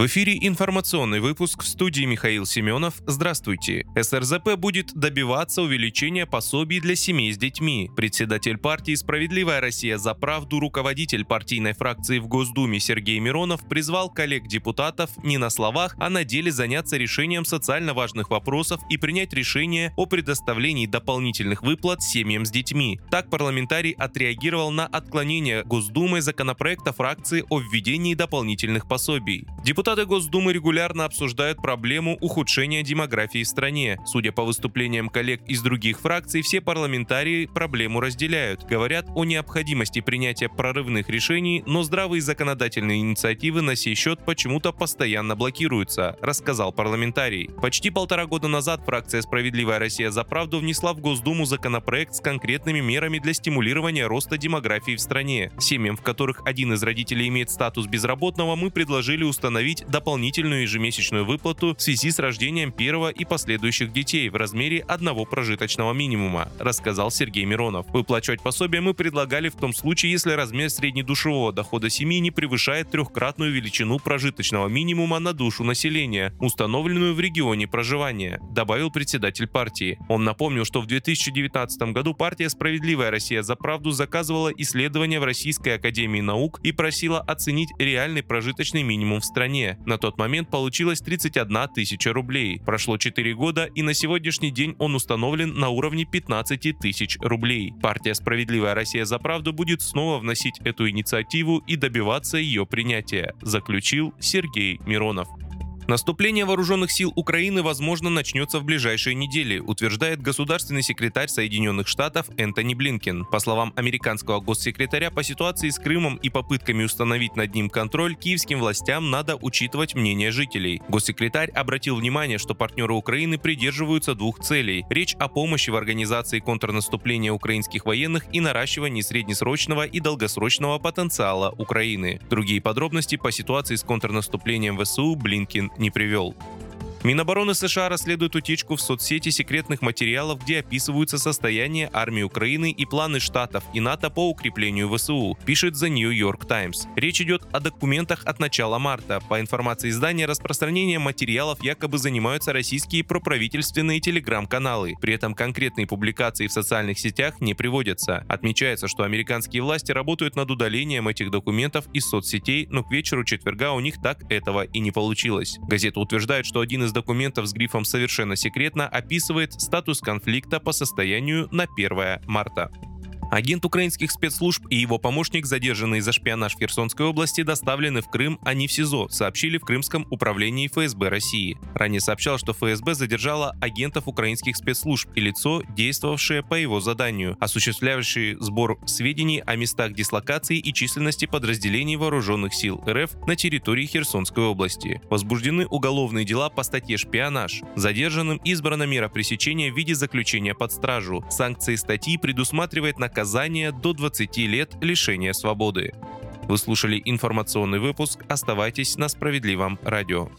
В эфире информационный выпуск в студии Михаил Семенов. Здравствуйте. СРЗП будет добиваться увеличения пособий для семей с детьми. Председатель партии «Справедливая Россия за правду», руководитель партийной фракции в Госдуме Сергей Миронов призвал коллег-депутатов не на словах, а на деле заняться решением социально важных вопросов и принять решение о предоставлении дополнительных выплат семьям с детьми. Так парламентарий отреагировал на отклонение Госдумы законопроекта фракции о введении дополнительных пособий. Депутаты Госдумы регулярно обсуждают проблему ухудшения демографии в стране. Судя по выступлениям коллег из других фракций, все парламентарии проблему разделяют. Говорят о необходимости принятия прорывных решений, но здравые законодательные инициативы на сей счет почему-то постоянно блокируются, рассказал парламентарий. Почти полтора года назад фракция «Справедливая Россия за правду» внесла в Госдуму законопроект с конкретными мерами для стимулирования роста демографии в стране. Семьям, в которых один из родителей имеет статус безработного, мы предложили установить установить дополнительную ежемесячную выплату в связи с рождением первого и последующих детей в размере одного прожиточного минимума, рассказал Сергей Миронов. Выплачивать пособие мы предлагали в том случае, если размер среднедушевого дохода семьи не превышает трехкратную величину прожиточного минимума на душу населения, установленную в регионе проживания, добавил председатель партии. Он напомнил, что в 2019 году партия «Справедливая Россия за правду» заказывала исследования в Российской Академии Наук и просила оценить реальный прожиточный минимум в стране стране. На тот момент получилось 31 тысяча рублей. Прошло 4 года, и на сегодняшний день он установлен на уровне 15 тысяч рублей. Партия «Справедливая Россия за правду» будет снова вносить эту инициативу и добиваться ее принятия, заключил Сергей Миронов. Наступление вооруженных сил Украины, возможно, начнется в ближайшие недели, утверждает государственный секретарь Соединенных Штатов Энтони Блинкен. По словам американского госсекретаря, по ситуации с Крымом и попытками установить над ним контроль, киевским властям надо учитывать мнение жителей. Госсекретарь обратил внимание, что партнеры Украины придерживаются двух целей. Речь о помощи в организации контрнаступления украинских военных и наращивании среднесрочного и долгосрочного потенциала Украины. Другие подробности по ситуации с контрнаступлением ВСУ Блинкин не привел. Минобороны США расследует утечку в соцсети секретных материалов, где описываются состояние армии Украины и планы Штатов и НАТО по укреплению ВСУ, пишет The New York Times. Речь идет о документах от начала марта. По информации издания, распространением материалов якобы занимаются российские проправительственные телеграм-каналы. При этом конкретные публикации в социальных сетях не приводятся. Отмечается, что американские власти работают над удалением этих документов из соцсетей, но к вечеру четверга у них так этого и не получилось. Газета утверждает, что один из из документов с грифом «Совершенно секретно» описывает статус конфликта по состоянию на 1 марта. Агент украинских спецслужб и его помощник, задержанные за шпионаж в Херсонской области, доставлены в Крым, а не в СИЗО, сообщили в Крымском управлении ФСБ России. Ранее сообщал, что ФСБ задержала агентов украинских спецслужб и лицо, действовавшее по его заданию, осуществлявшее сбор сведений о местах дислокации и численности подразделений вооруженных сил РФ на территории Херсонской области. Возбуждены уголовные дела по статье «Шпионаж». Задержанным избрана мера пресечения в виде заключения под стражу. Санкции статьи предусматривает наказание наказание до 20 лет лишения свободы. Вы слушали информационный выпуск. Оставайтесь на справедливом радио.